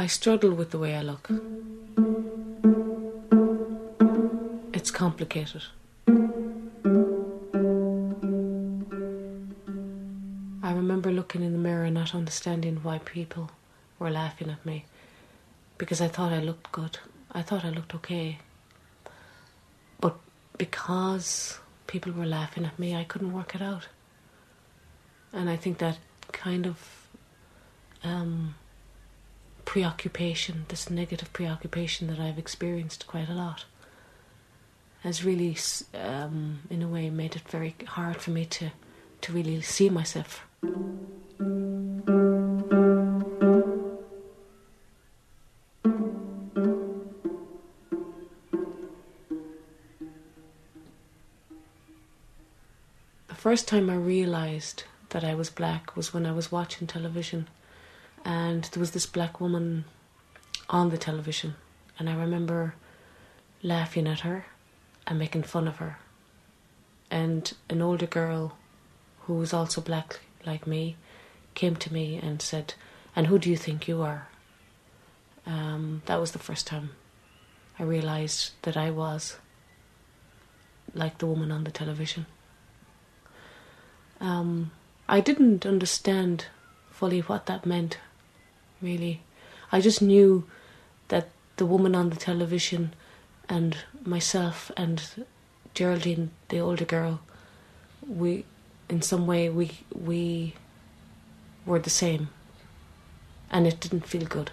I struggle with the way I look. It's complicated. I remember looking in the mirror not understanding why people were laughing at me because I thought I looked good. I thought I looked okay. But because people were laughing at me, I couldn't work it out. And I think that kind of um, preoccupation, this negative preoccupation that I've experienced quite a lot, has really, um, in a way, made it very hard for me to, to really see myself. The first time I realised that I was black was when I was watching television and there was this black woman on the television and I remember laughing at her and making fun of her. And an older girl who was also black like me came to me and said, And who do you think you are? Um, that was the first time I realised that I was like the woman on the television. Um, I didn't understand fully what that meant, really. I just knew that the woman on the television and myself and Geraldine, the older girl, we, in some way, we we were the same, and it didn't feel good.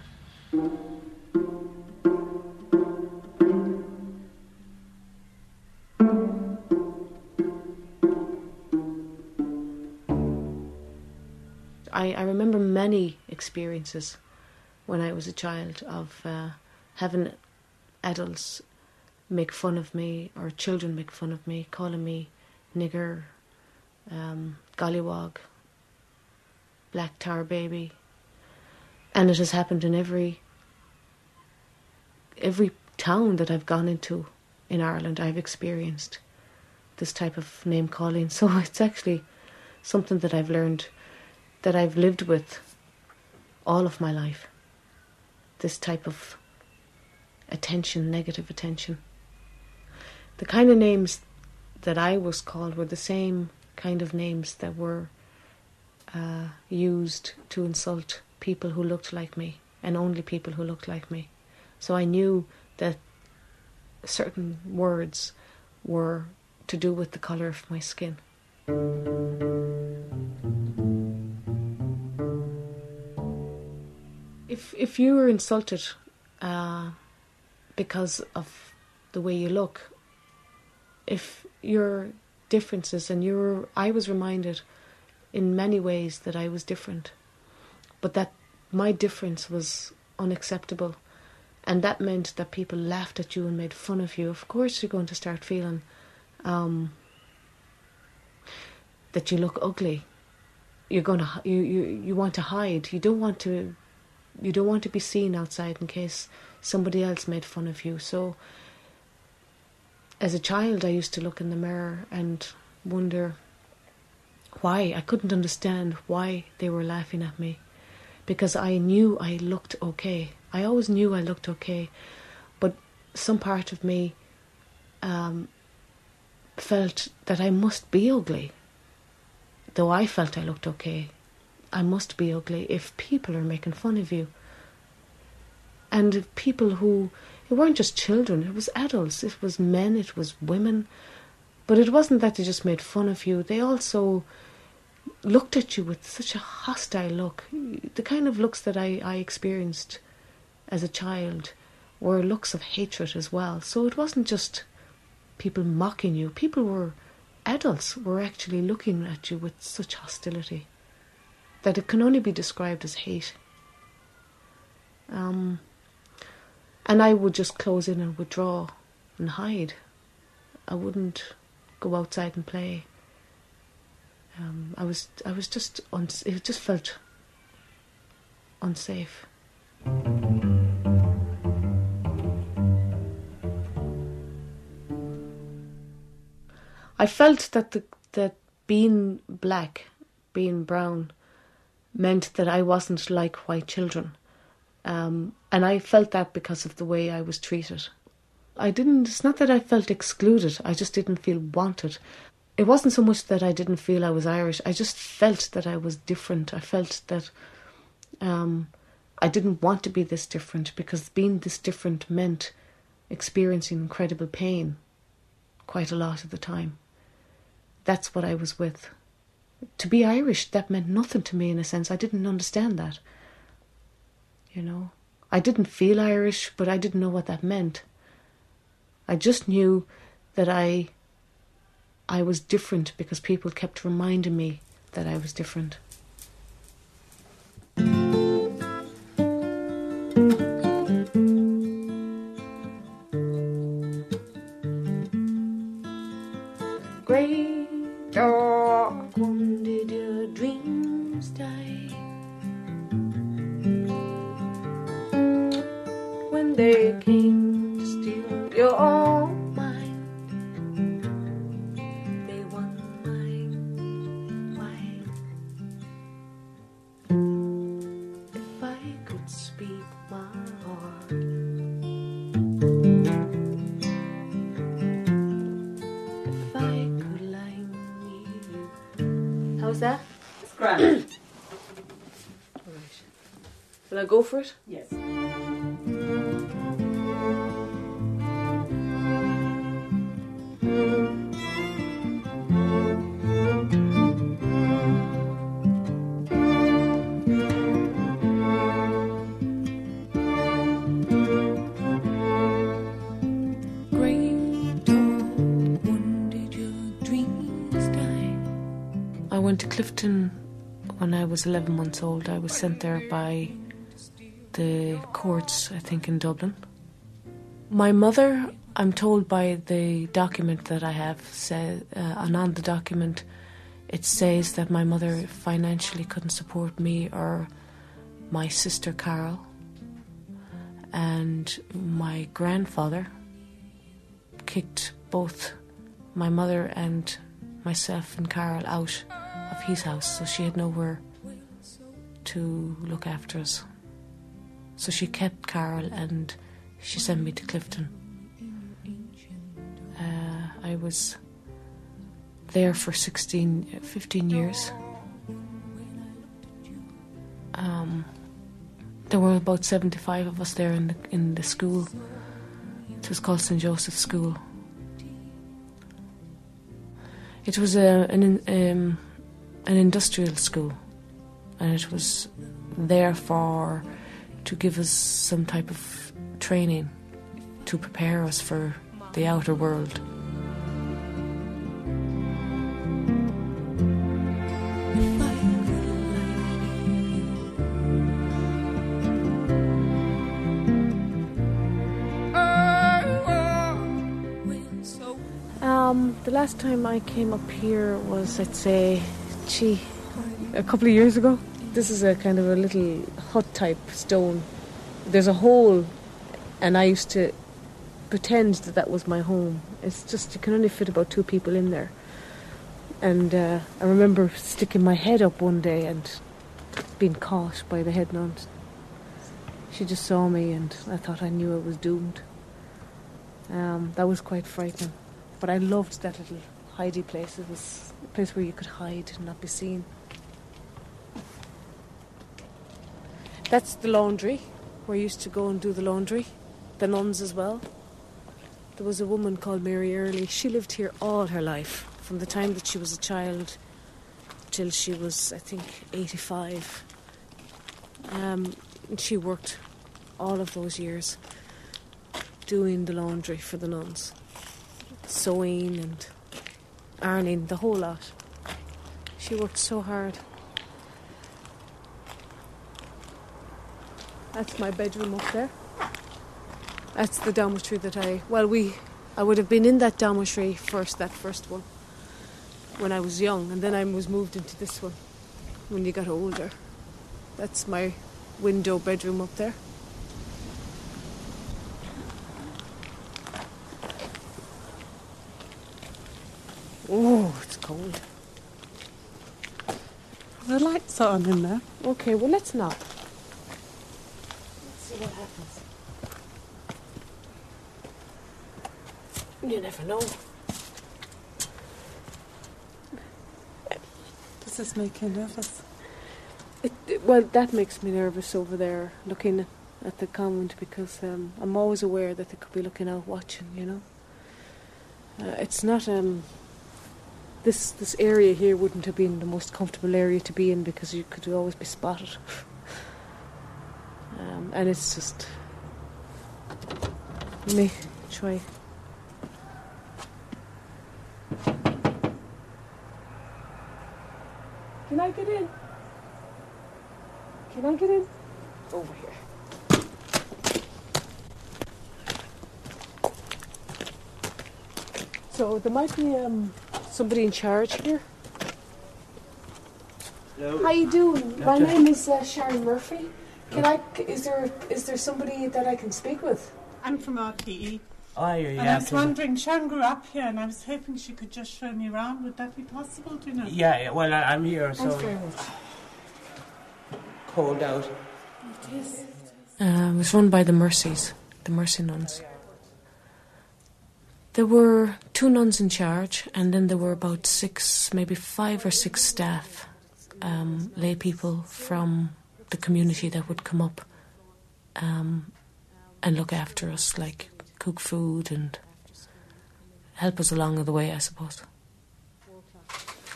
Experiences when I was a child of uh, having adults make fun of me or children make fun of me, calling me nigger, um, gollywog, black tar baby, and it has happened in every every town that I've gone into in Ireland. I've experienced this type of name calling, so it's actually something that I've learned that I've lived with all of my life. This type of attention, negative attention. The kind of names that I was called were the same kind of names that were uh, used to insult people who looked like me and only people who looked like me. So I knew that certain words were to do with the colour of my skin. If if you were insulted uh, because of the way you look, if your differences and you were, I was reminded in many ways that I was different, but that my difference was unacceptable, and that meant that people laughed at you and made fun of you. Of course, you're going to start feeling um, that you look ugly. You're going to you, you you want to hide. You don't want to you don't want to be seen outside in case somebody else made fun of you. So, as a child, I used to look in the mirror and wonder why. I couldn't understand why they were laughing at me because I knew I looked okay. I always knew I looked okay, but some part of me um, felt that I must be ugly. Though I felt I looked okay, I must be ugly if people are making fun of you. And people who, it weren't just children, it was adults, it was men, it was women. But it wasn't that they just made fun of you, they also looked at you with such a hostile look. The kind of looks that I, I experienced as a child were looks of hatred as well. So it wasn't just people mocking you, people were, adults were actually looking at you with such hostility that it can only be described as hate. Um, and I would just close in and withdraw and hide. I wouldn't go outside and play. Um, I was I was just uns- it just felt unsafe. I felt that the that being black, being brown, meant that I wasn't like white children. Um, and I felt that because of the way I was treated. I didn't, it's not that I felt excluded, I just didn't feel wanted. It wasn't so much that I didn't feel I was Irish, I just felt that I was different. I felt that um, I didn't want to be this different because being this different meant experiencing incredible pain quite a lot of the time. That's what I was with. To be Irish, that meant nothing to me in a sense. I didn't understand that. You know, I didn't feel Irish, but I didn't know what that meant. I just knew that I I was different because people kept reminding me that I was different. For it? yes. Great dawn, when did your dreams die? I went to Clifden when I was 11 months old. I was sent there by the courts, I think, in Dublin. My mother, I'm told by the document that I have, said, uh, and on the document, it says that my mother financially couldn't support me or my sister Carol. And my grandfather kicked both my mother and myself and Carol out of his house, so she had nowhere to look after us. So she kept Carol and she sent me to Clifden. Uh, I was there for 16, 15 years. Um, there were about 75 of us there in the, in the school. It was called St. Joseph's School. It was a, an, um, an industrial school, and it was there for to give us some type of training to prepare us for the outer world. Um, the last time I came up here was, I'd say, gee, a couple of years ago. This is a kind of a little hut type stone. There's a hole, and I used to pretend that that was my home. It's just, you can only fit about two people in there. And uh, I remember sticking my head up one day and being caught by the head nun. She just saw me, and I thought I knew I was doomed. Um, that was quite frightening. But I loved that little hidey place. It was a place where you could hide and not be seen. That's the laundry, I used to go and do the laundry. The nuns as well. There was a woman called Mary Early. She lived here all her life, from the time that she was a child till she was, I think, 85. Um, and she worked all of those years doing the laundry for the nuns sewing and ironing, the whole lot. She worked so hard. That's my bedroom up there. That's the dormitory that I, well, we, I would have been in that dormitory first, that first one, when I was young, and then I was moved into this one when you got older. That's my window bedroom up there. Oh, it's cold. The lights on in there. Okay, well, let's not. see what happens. You never know. Does this make you nervous? It, it- well, that makes me nervous over there, looking at the convent because um, I'm always aware that they could be looking out, watching. You know, uh, it's not. Um, this this area here wouldn't have been the most comfortable area to be in because you could always be spotted. um, and it's just. Me try. Can I get in? Can I get in? Over here. So there might be um, somebody in charge here. Hello. How you doing? My name is uh, Sharon Murphy. Can I? Is there is there somebody that I can speak with? I'm from RTE. Oh, yeah, and. I was wondering, Sharon grew up here and I was hoping she could just show me around. Would that be possible? Do you know? Yeah, yeah, well, I, I'm here, Thanks so very much. cold out. Uh, it was run by the Mercies, the Mercy nuns. There were two nuns in charge, and then there were about six, maybe five or six staff, um, lay people from the community that would come up um, and look after us, like cook food and help us along the way, I suppose.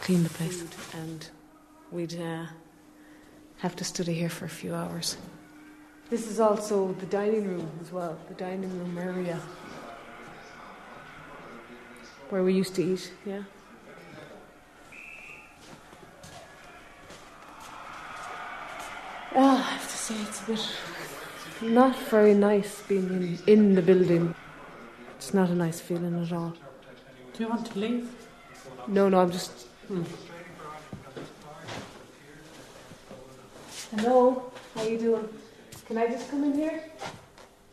Clean the place. And we'd uh, have to study here for a few hours. This is also the dining room as well, the dining room area where we used to eat, yeah. Ah, I have to say it's a bit not very nice being in, in the building. It's not a nice feeling at all. Do you want to leave? No, no, I'm just. Hmm. Hello, how you doing? Can I just come in here?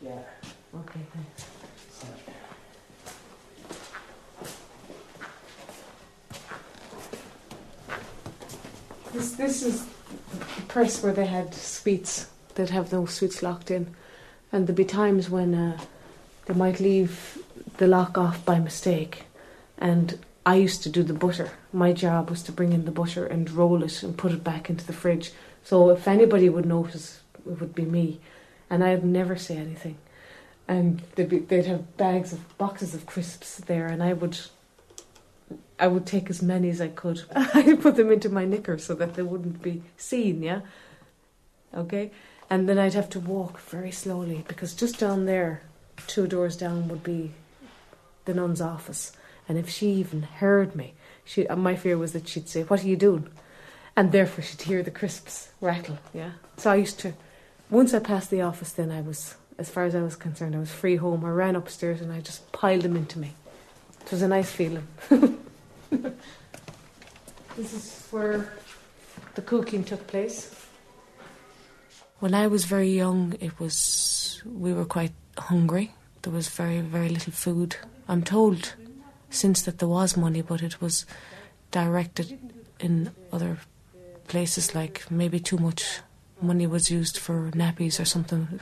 Yeah. Okay, thanks. This this is the press where they had sweets. They'd have those sweets locked in, and there'd be times when uh, they might leave the lock off by mistake, and I used to do the butter. My job was to bring in the butter and roll it and put it back into the fridge. So if anybody would notice, it would be me, and I'd never say anything. And they'd, be, they'd have bags of boxes of crisps there, and I would, I would take as many as I could. I put them into my knicker so that they wouldn't be seen. Yeah, okay. And then I'd have to walk very slowly because just down there, two doors down, would be the nun's office. And if she even heard me, she, uh, my fear was that she'd say, "What are you doing?" And therefore she'd hear the crisps rattle. Yeah. So I used to. Once I passed the office, then I was, as far as I was concerned, I was free home. I ran upstairs and I just piled them into me. It was a nice feeling. this is where the cooking took place. When I was very young, it was we were quite hungry. There was very very little food. I'm told since that there was money, but it was directed in other places, like maybe too much money was used for nappies or something.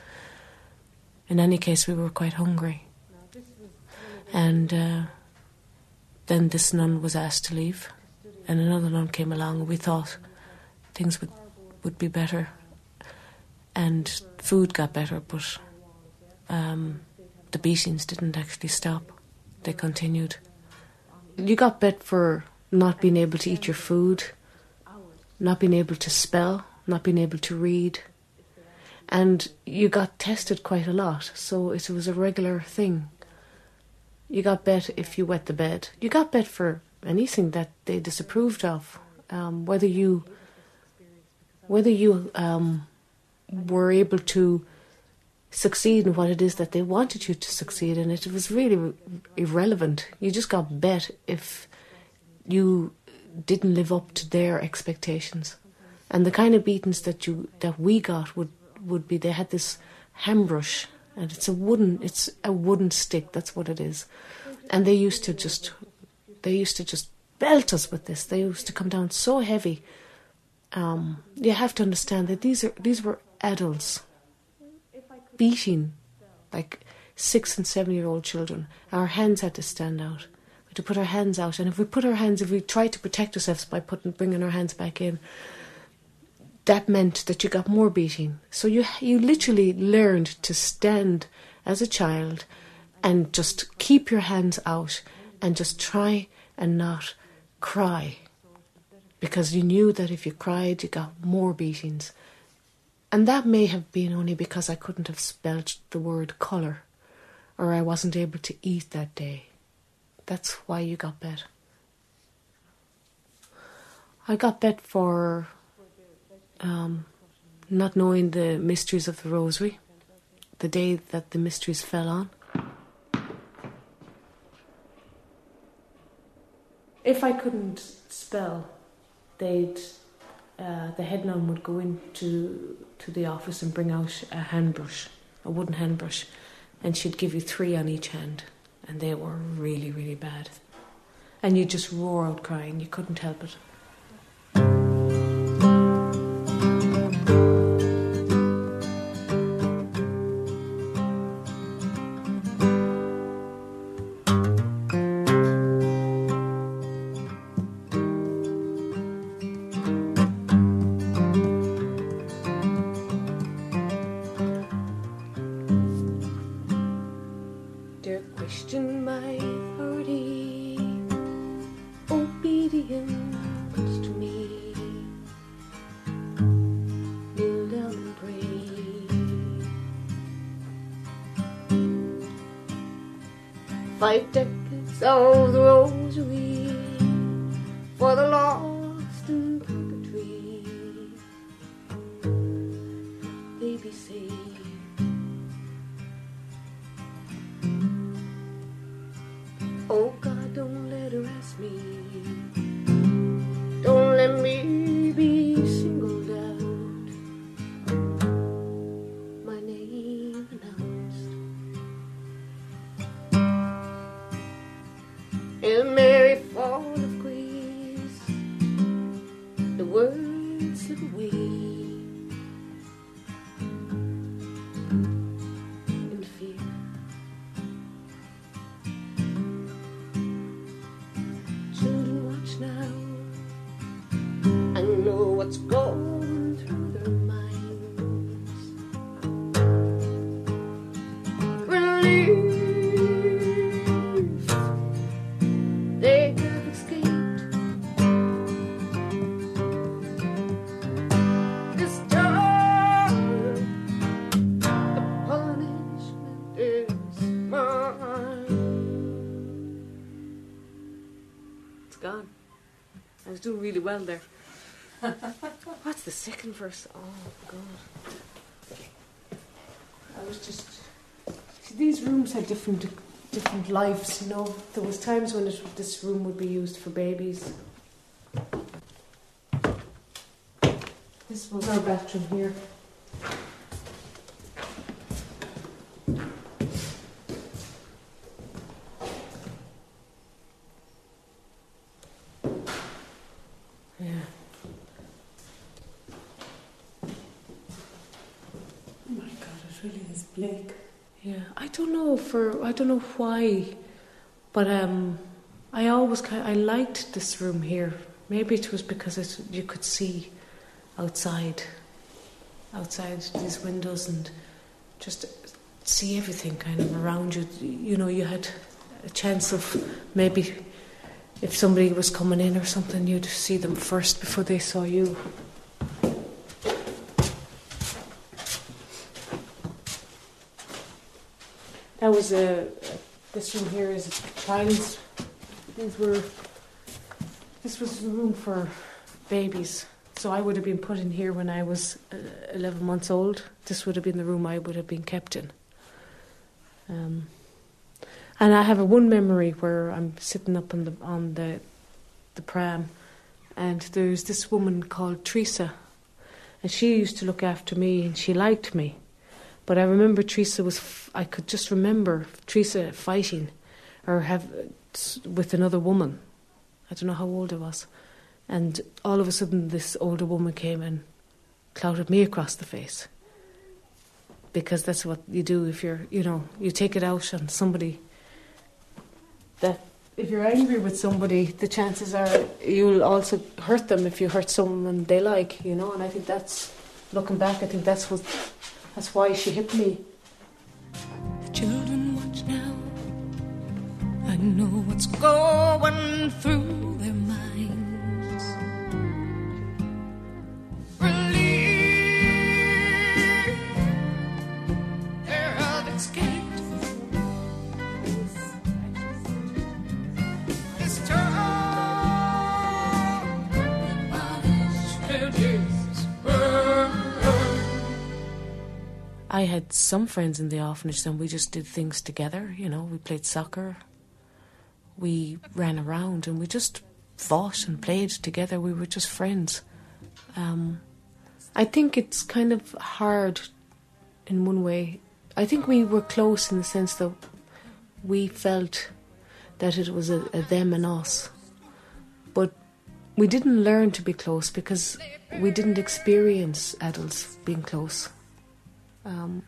In any case, we were quite hungry. And uh, then this nun was asked to leave, and another nun came along. We thought things would, would be better, and food got better, but um, the beatings didn't actually stop. They continued. You got bet for not being able to eat your food, not being able to spell, not being able to read. And you got tested quite a lot, so it was a regular thing. You got bet if you wet the bed. You got bet for anything that they disapproved of, um, whether you whether you um, were able to succeed in what it is that they wanted you to succeed in. It was really irrelevant. You just got bet if you didn't live up to their expectations. And the kind of beatings that you that we got would would be they had this ham brush and it's a wooden it's a wooden stick that's what it is and they used to just they used to just belt us with this they used to come down so heavy um, you have to understand that these are these were adults beating like six and seven year old children. Our hands had to stand out. We had to put our hands out, and if we put our hands, if we tried to protect ourselves by putting bringing our hands back in, that meant that you got more beating. So you you literally learned to stand as a child and just keep your hands out and just try and not cry because you knew that if you cried you got more beatings. And that may have been only because I couldn't have spelled the word colour or I wasn't able to eat that day. That's why you got bet. I got bet for um, not knowing the mysteries of the rosary, the day that the mysteries fell on. If I couldn't spell, they'd uh, the head nun would go into to the office and bring out a hand brush, a wooden hand brush, and she'd give you three on each hand, and they were really, really bad. And you'd just roar out crying, you couldn't help it. And Mary fall Doing really well there. What's the second verse? Oh God! I was just. See, these rooms had different different lives. You know, there was times when it, this room would be used for babies. This was our bathroom here. Yeah. Oh my God, Yeah, I don't know for I don't know why, but um, I always kind I liked this room here. Maybe it was because it, you could see outside, outside these windows and just see everything kind of around you. You know, you had a chance of maybe if somebody was coming in or something, you'd see them first before they saw you. Was a. This room here is child's. These were. This was the room for babies. So I would have been put in here when I was uh, 11 months old. This would have been the room I would have been kept in. Um, and I have a one memory where I'm sitting up on the on the the pram, and there's this woman called Teresa, and she used to look after me, and she liked me. But I remember Teresa was, f- I could just remember Teresa fighting or have with another woman. I don't know how old I was. And all of a sudden, this older woman came and clouted me across the face. because that's what you do if you're, you know, you take it out on somebody that if you're angry with somebody, the chances are you'll also hurt them if you hurt someone they like, you know. And I think that's looking back, I think that's what that's why she hit me. The children watch now. I know what's going through I had some friends in the orphanage and we just did things together, you know, we played soccer, we ran around and we just fought and played together. We were just friends. Um, I think it's kind of hard in one way. I think we were close in the sense that we felt that it was a, a them and us. But we didn't learn to be close because we didn't experience adults being close. Um,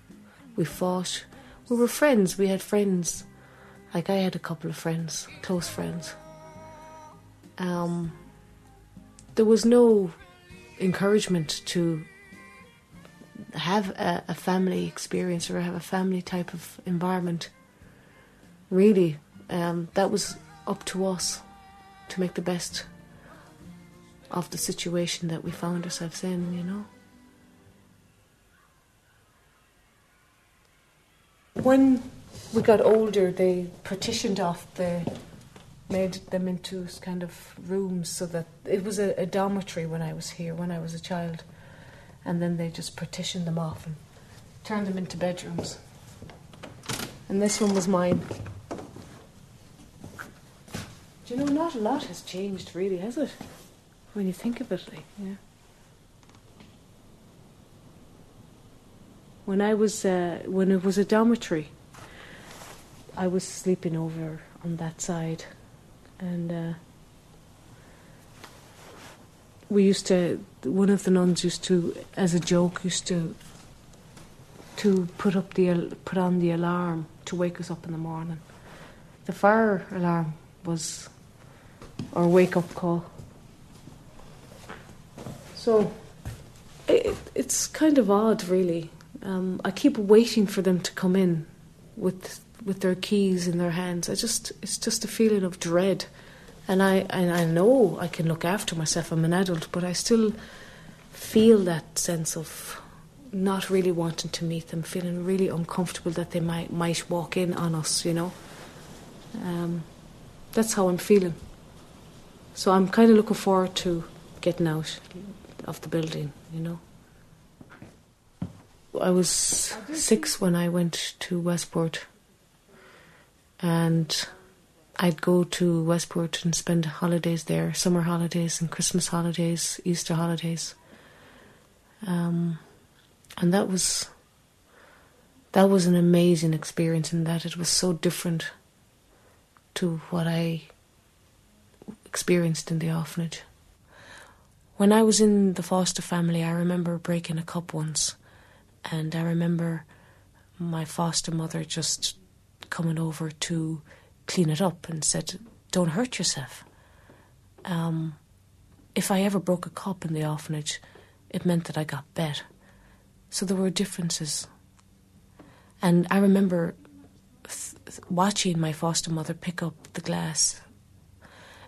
we fought. We were friends. We had friends. Like I had a couple of friends, close friends. Um, there was no encouragement to have a, a family experience or have a family type of environment. Really, um, that was up to us to make the best of the situation that we found ourselves in, you know. When we got older, they partitioned off the, made them into kind of rooms so that it was a, a dormitory when I was here, when I was a child. And then they just partitioned them off and turned them into bedrooms. And this one was mine. Do you know, not a lot has changed, really, has it? When you think of it, like, yeah. When I was, uh, when it was a dormitory, I was sleeping over on that side, and uh, we used to. One of the nuns used to, as a joke, used to to put up the put on the alarm to wake us up in the morning. The fire alarm was our wake up call. So it, it's kind of odd, really. Um, I keep waiting for them to come in with with their keys in their hands. I just it's just a feeling of dread, and I and I know I can look after myself. I'm an adult, but I still feel that sense of not really wanting to meet them, feeling really uncomfortable that they might might walk in on us. You know, um, that's how I'm feeling. So I'm kind of looking forward to getting out of the building. You know. I was six when I went to Westport, and I'd go to Westport and spend holidays there, summer holidays and Christmas holidays, Easter holidays. Um, and that was that was an amazing experience in that it was so different to what I experienced in the orphanage. When I was in the foster family, I remember breaking a cup once, and I remember my foster mother just coming over to clean it up and said, Don't hurt yourself. Um, if I ever broke a cup in the orphanage, it meant that I got bet. So there were differences. And I remember th- watching my foster mother pick up the glass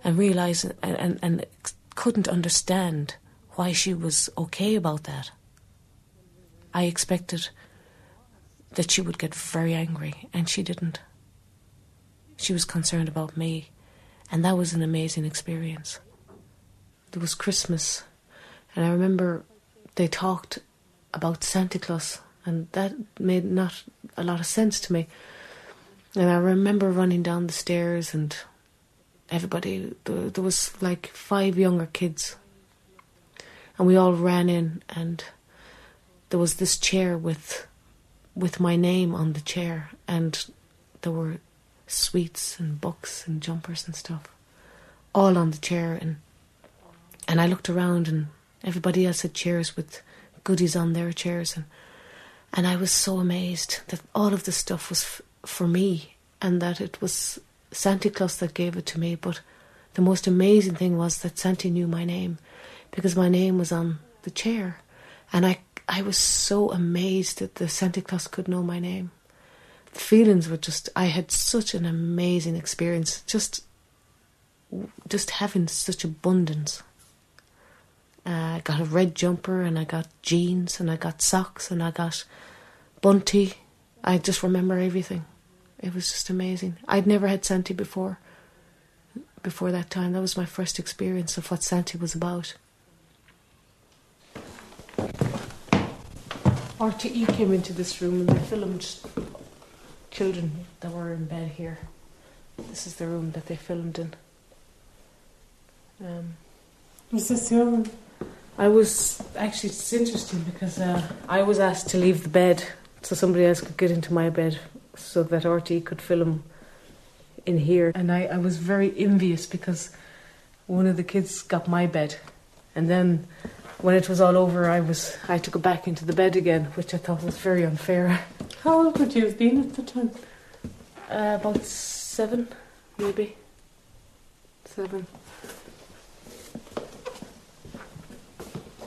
and realize and, and, and couldn't understand why she was okay about that. I expected that she would get very angry, and she didn't. She was concerned about me, and that was an amazing experience. It was Christmas, and I remember they talked about Santa Claus, and that made not a lot of sense to me. And I remember running down the stairs, and everybody, there, was like five younger kids, and we all ran in, and there was this chair with with my name on the chair and there were sweets and books and jumpers and stuff all on the chair and and I looked around and everybody else had chairs with goodies on their chairs and And I was so amazed that all of this stuff was f- for me and that it was Santa Claus that gave it to me. But the most amazing thing was that Santa knew my name because my name was on the chair. And I, I was so amazed that the Santa Claus could know my name. The feelings were just, I had such an amazing experience. Just, just having such abundance. Uh, I got a red jumper and I got jeans and I got socks and I got bunty. I just remember everything. It was just amazing. I'd never had Santi before. Before that time, that was my first experience of what Santi was about. RTE came into this room and they filmed children that were in bed here. This is the room that they filmed in. Um, Was this your room? I was actually it's interesting because uh, I was asked to leave the bed so somebody else could get into my bed so that RT could film in here. And I, I was very envious because one of the kids got my bed, and then when it was all over, I was I had to go back into the bed again, which I thought was very unfair. How old would you have been at the time? Uh, about seven, maybe seven.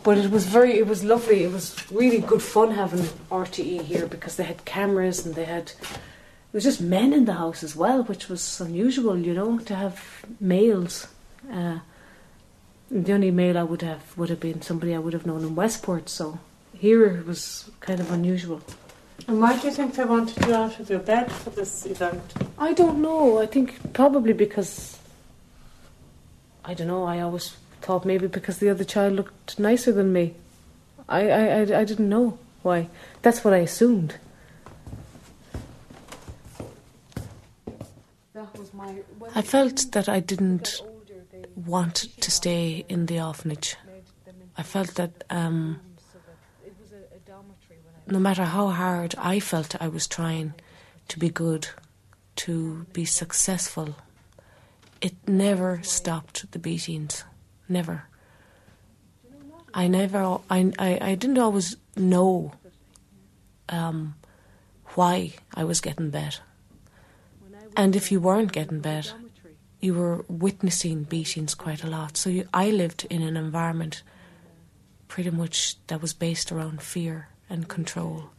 But it was very, it was lovely. It was really good fun having RTE here because they had cameras and they had. It was just men in the house as well, which was unusual, you know, to have males. Uh, the only male I would have would have been somebody I would have known in Westport. So here it was kind of unusual. And why do you think they wanted you out of your bed for this event? I don't know. I think probably because I don't know. I always thought maybe because the other child looked nicer than me. I I I, I didn't know why. That's what I assumed. I felt that I didn't want to stay in the orphanage. I felt that um, no matter how hard I felt I was trying to be good, to be successful, it never stopped the beatings. Never. I never, I, I, I didn't always know um, why I was getting better. And if you weren't getting better, you were witnessing beatings quite a lot. So you, I lived in an environment pretty much that was based around fear and control.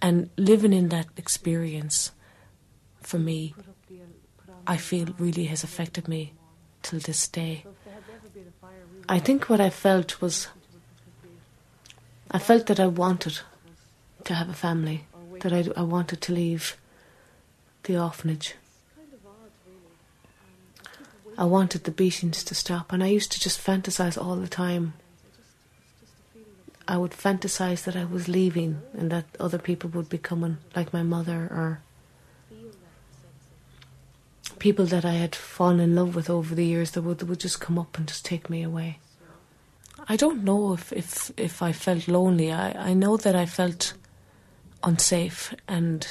And living in that experience, for me, I feel really has affected me till this day. I think what I felt was I felt that I wanted to have a family, that I, I wanted to leave the orphanage. I wanted the beatings to stop, and I used to just fantasize all the time. I would fantasize that I was leaving and that other people would be coming, like my mother or people that I had fallen in love with over the years that would, that would just come up and just take me away. I don't know if, if, if I felt lonely. I, I know that I felt unsafe and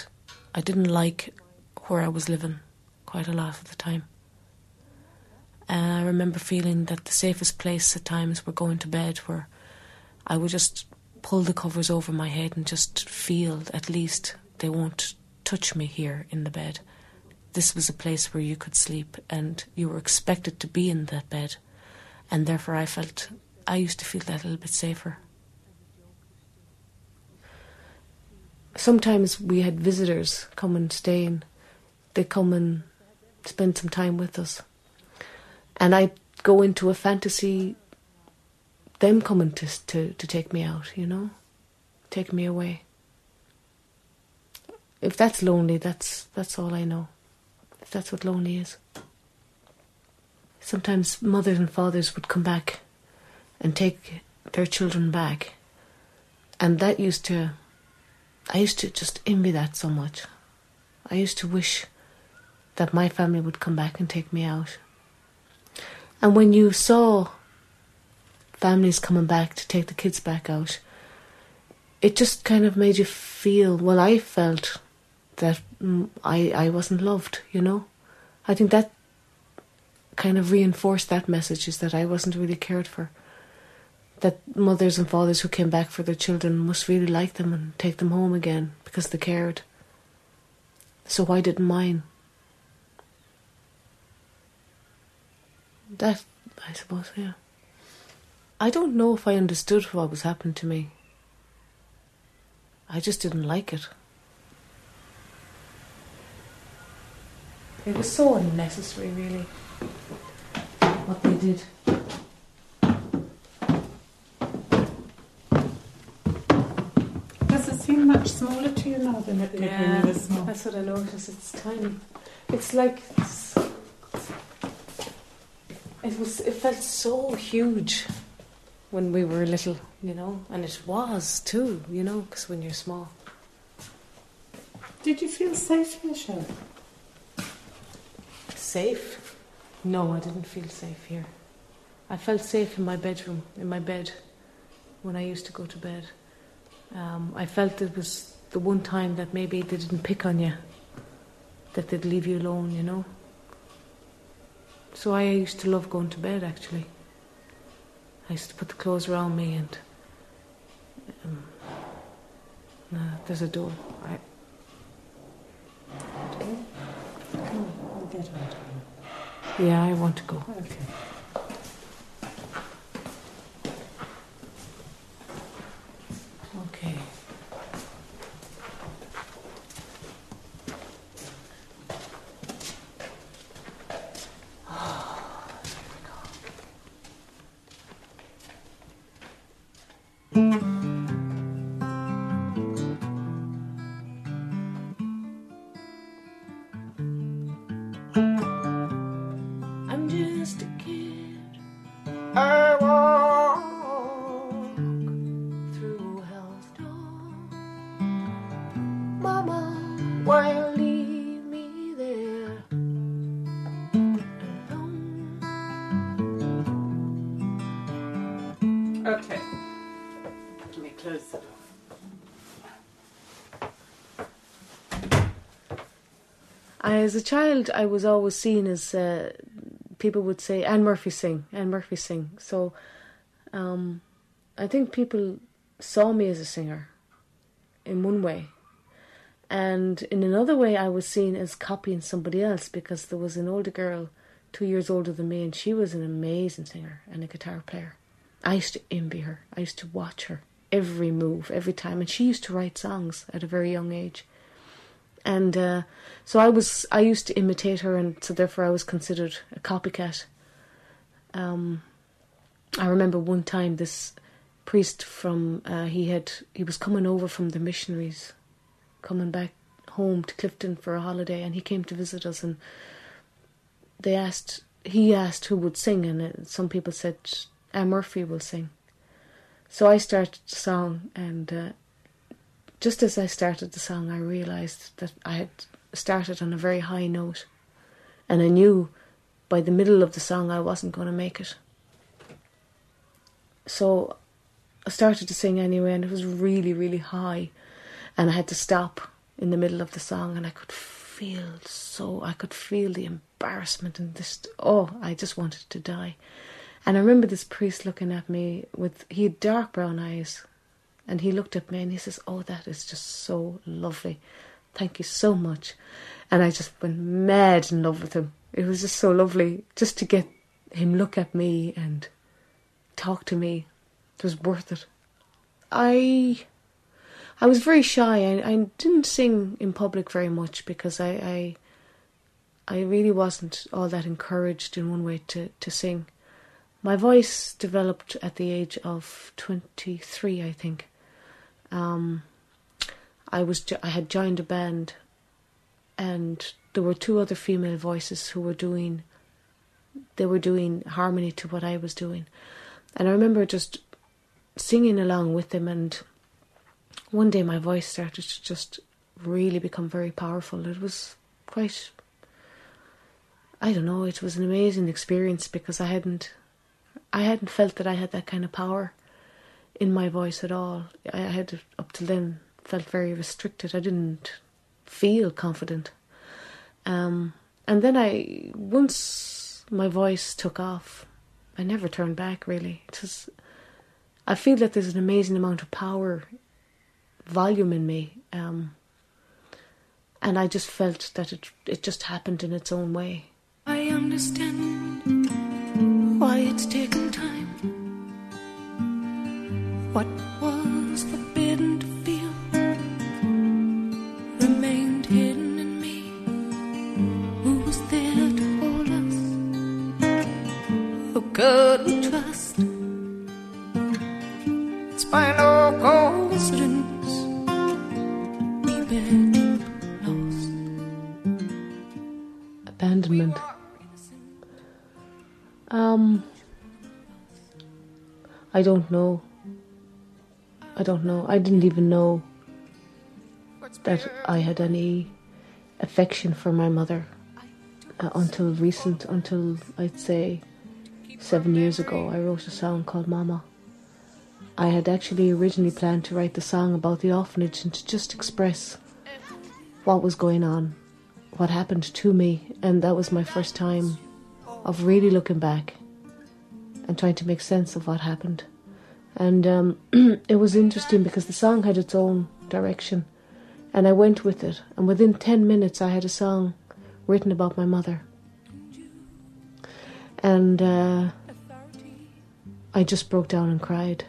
I didn't like where I was living quite a lot of the time. I remember feeling that the safest place at times were going to bed where I would just pull the covers over my head and just feel at least they won't touch me here in the bed. This was a place where you could sleep and you were expected to be in that bed. And therefore, I felt, I used to feel that a little bit safer. Sometimes we had visitors come and stay and they come and spend some time with us. And I'd go into a fantasy, them coming to, to, to take me out, you know, take me away. If that's lonely, that's that's all I know. If that's what lonely is. Sometimes mothers and fathers would come back and take their children back. And that used to I used to just envy that so much. I used to wish that my family would come back and take me out. And when you saw families coming back to take the kids back out, it just kind of made you feel, well, I felt that mm, I, I wasn't loved, you know? I think that kind of reinforced that message is that I wasn't really cared for. that mothers and fathers who came back for their children must really like them and take them home again because they cared. So why didn't mine? That, I suppose, yeah. I don't know if I understood what was happening to me. I just didn't like it. It was so unnecessary, really, what they did. Does it seem much smaller to you now than it did when you were small? that's what I noticed. It's tiny. It's like it's, it was. It felt so huge when we were little, you know, and it was too, you know, because when you're small. Did you feel safe here? Safe? No, I didn't feel safe here. I felt safe in my bedroom, in my bed, when I used to go to bed. Um, I felt it was the one time that maybe they didn't pick on you, that they'd leave you alone, you know. So I used to love going to bed actually. I used to put the clothes around me and. Um, no, there's a door. I, We'll get on to yeah, I want to go. Okay. Okay. I'm just a kid. I walk through. Mama, why as a child, I was always seen as uh, people would say, Anne Murphy sing, Anne Murphy sing. So um, I think people saw me as a singer in one way. And in another way, I was seen as copying somebody else because there was an older girl, two years older than me, and she was an amazing singer and a guitar player. I used to envy her. I used to watch her every move, every time. And she used to write songs at a very young age and uh, so I was I used to imitate her, and so therefore I was considered a copycat. Um, I remember one time this priest from uh, he had he was coming over from the missionaries, coming back home to Clifden for a holiday, and he came to visit us, and they asked he asked who would sing, and uh, some people said Anne Murphy will sing. So I started the song, and uh, just as I started the song, I realised that I had started on a very high note, and I knew by the middle of the song I wasn't going to make it. So I started to sing anyway, and it was really, really high, and I had to stop in the middle of the song, and I could feel so, I could feel the embarrassment and this, oh, I just wanted to die. And I remember this priest looking at me with, he had dark brown eyes, and he looked at me and he says, Oh, that is just so lovely. Thank you so much. And I just went mad in love with him. It was just so lovely just to get him look at me and talk to me. It was worth it. I I was very shy. I, I didn't sing in public very much because I, I I really wasn't all that encouraged in one way to, to sing. My voice developed at the age of 23, I think. Um, I was jo- I had joined a band, and there were two other female voices who were doing. They were doing harmony to what I was doing, and I remember just singing along with them. And one day, my voice started to just really become very powerful. It was quite. I don't know. It was an amazing experience because I hadn't, I hadn't felt that I had that kind of power in my voice at all. I had up till then felt very restricted. I didn't feel confident. Um, and then I once my voice took off, I never turned back really. It was I feel that there's an amazing amount of power, volume in me, um, and I just felt that it it just happened in its own way. I understand why it's taken. What was forbidden to feel remained hidden in me. Who was there to hold us? Who could we trust? It's by no coincidence we were lost. Abandonment. Um, I don't know. I don't know. I didn't even know that I had any affection for my mother uh, until recent, until I'd say seven years ago. I wrote a song called Mama. I had actually originally planned to write the song about the orphanage and to just express what was going on, what happened to me, and that was my first time of really looking back and trying to make sense of what happened. And um, it was interesting because the song had its own direction, and I went with it. And within 10 minutes, I had a song written about my mother. And uh, I just broke down and cried,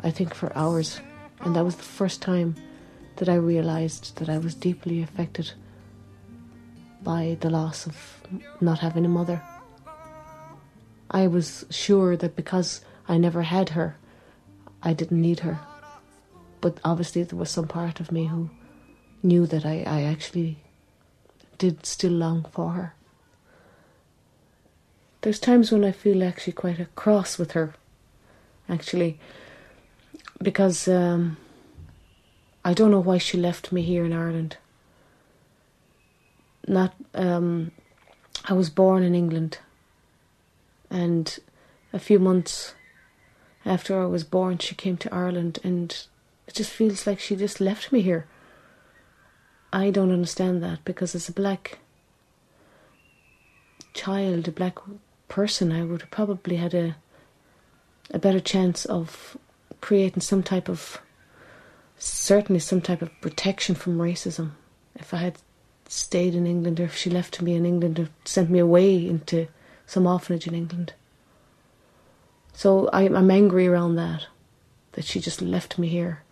I think for hours. And that was the first time that I realized that I was deeply affected by the loss of not having a mother. I was sure that because I never had her, I didn't need her. But obviously, there was some part of me who knew that I, I actually did still long for her. There's times when I feel actually quite cross with her, actually, because um, I don't know why she left me here in Ireland. Not, um, I was born in England, and a few months after I was born, she came to Ireland, and it just feels like she just left me here. I don't understand that because as a black child, a black person, I would have probably had a a better chance of creating some type of certainly some type of protection from racism if I had stayed in England or if she left me in England or sent me away into some orphanage in England. So I, I'm angry around that, that she just left me here,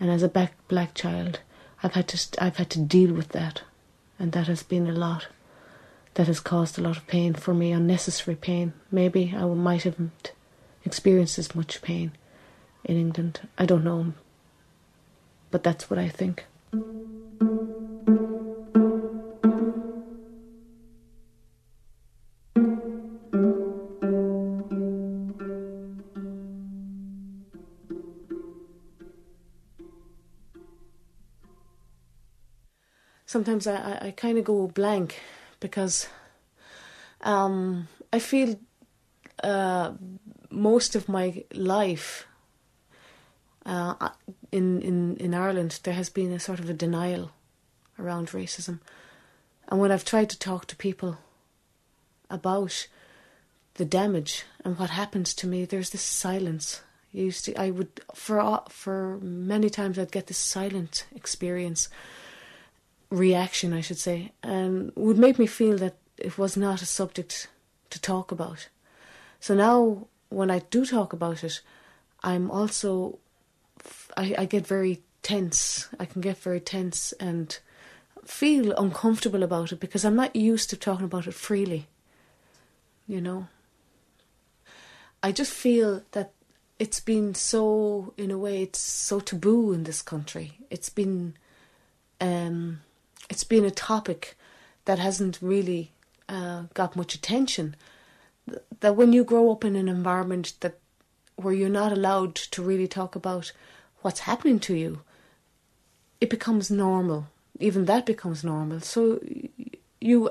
and as a black black child, I've had to I've had to deal with that, and that has been a lot. That has caused a lot of pain for me, unnecessary pain. Maybe I might have experienced as much pain in England. I don't know, but that's what I think. Sometimes I, I, I kind of go blank because um, I feel uh, most of my life uh, in, in, in Ireland there has been a sort of a denial around racism. And when I've tried to talk to people about the damage and what happens to me, there's this silence. You used to, I would for for many times I'd get this silent experience reaction, I should say, and would make me feel that it was not a subject to talk about. So now, when I do talk about it, I'm also, I, I get very tense. I can get very tense and feel uncomfortable about it because I'm not used to talking about it freely. You know? I just feel that it's been so, in a way, it's so taboo in this country. It's been, um, it's been a topic that hasn't really uh, got much attention. That when you grow up in an environment that where you're not allowed to really talk about what's happening to you, it becomes normal. Even that becomes normal. So you,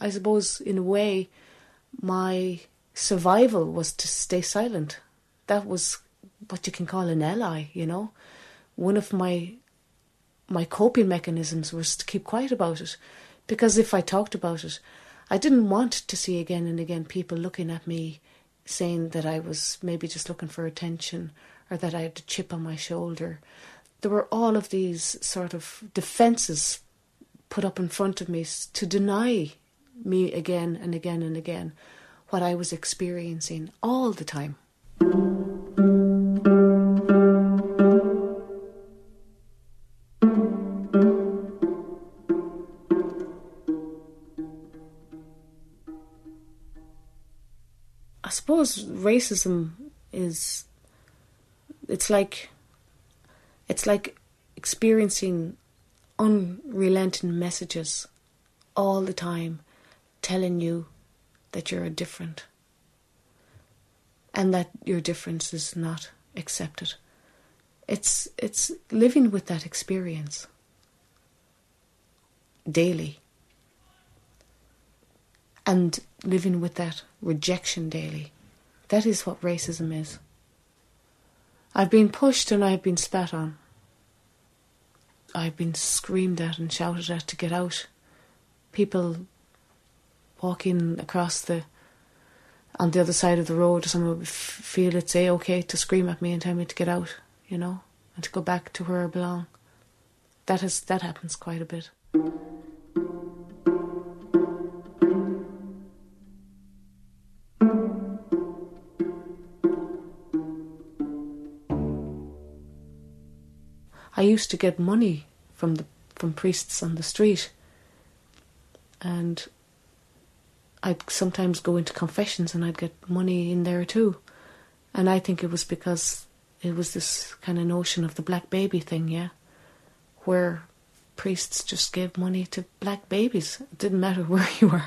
I suppose, in a way, my survival was to stay silent. That was what you can call an ally, you know. One of my my coping mechanisms was to keep quiet about it. Because if I talked about it, I didn't want to see again and again people looking at me saying that I was maybe just looking for attention or that I had a chip on my shoulder. There were all of these sort of defenses put up in front of me to deny me again and again and again what I was experiencing all the time. Suppose racism is it's like it's like experiencing unrelenting messages all the time telling you that you're different and that your difference is not accepted. It's it's living with that experience daily and living with that rejection daily. That is what racism is. I've been pushed and I've been spat on. I've been screamed at and shouted at to get out. People walking across the on the other side of the road, someone would feel it's a okay to scream at me and tell me to get out, you know, and to go back to where I belong. That has that happens quite a bit. Used to get money from the from priests on the street, and I'd sometimes go into confessions and I'd get money in there too, and I think it was because it was this kind of notion of the black baby thing, yeah, where priests just gave money to black babies. It didn't matter where you were.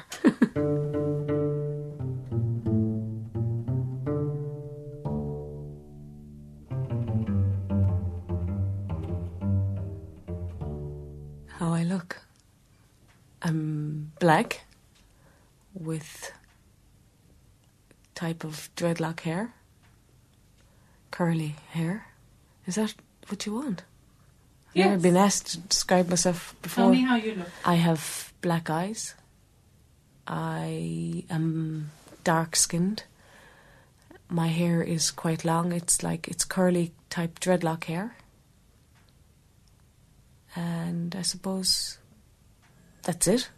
Black with type of dreadlock hair, curly hair. Is that what you want? I've Yes. been asked to describe myself before. Tell me how you look. I have black eyes. I am dark skinned. My hair is quite long. It's like it's curly type dreadlock hair. And I suppose that's it.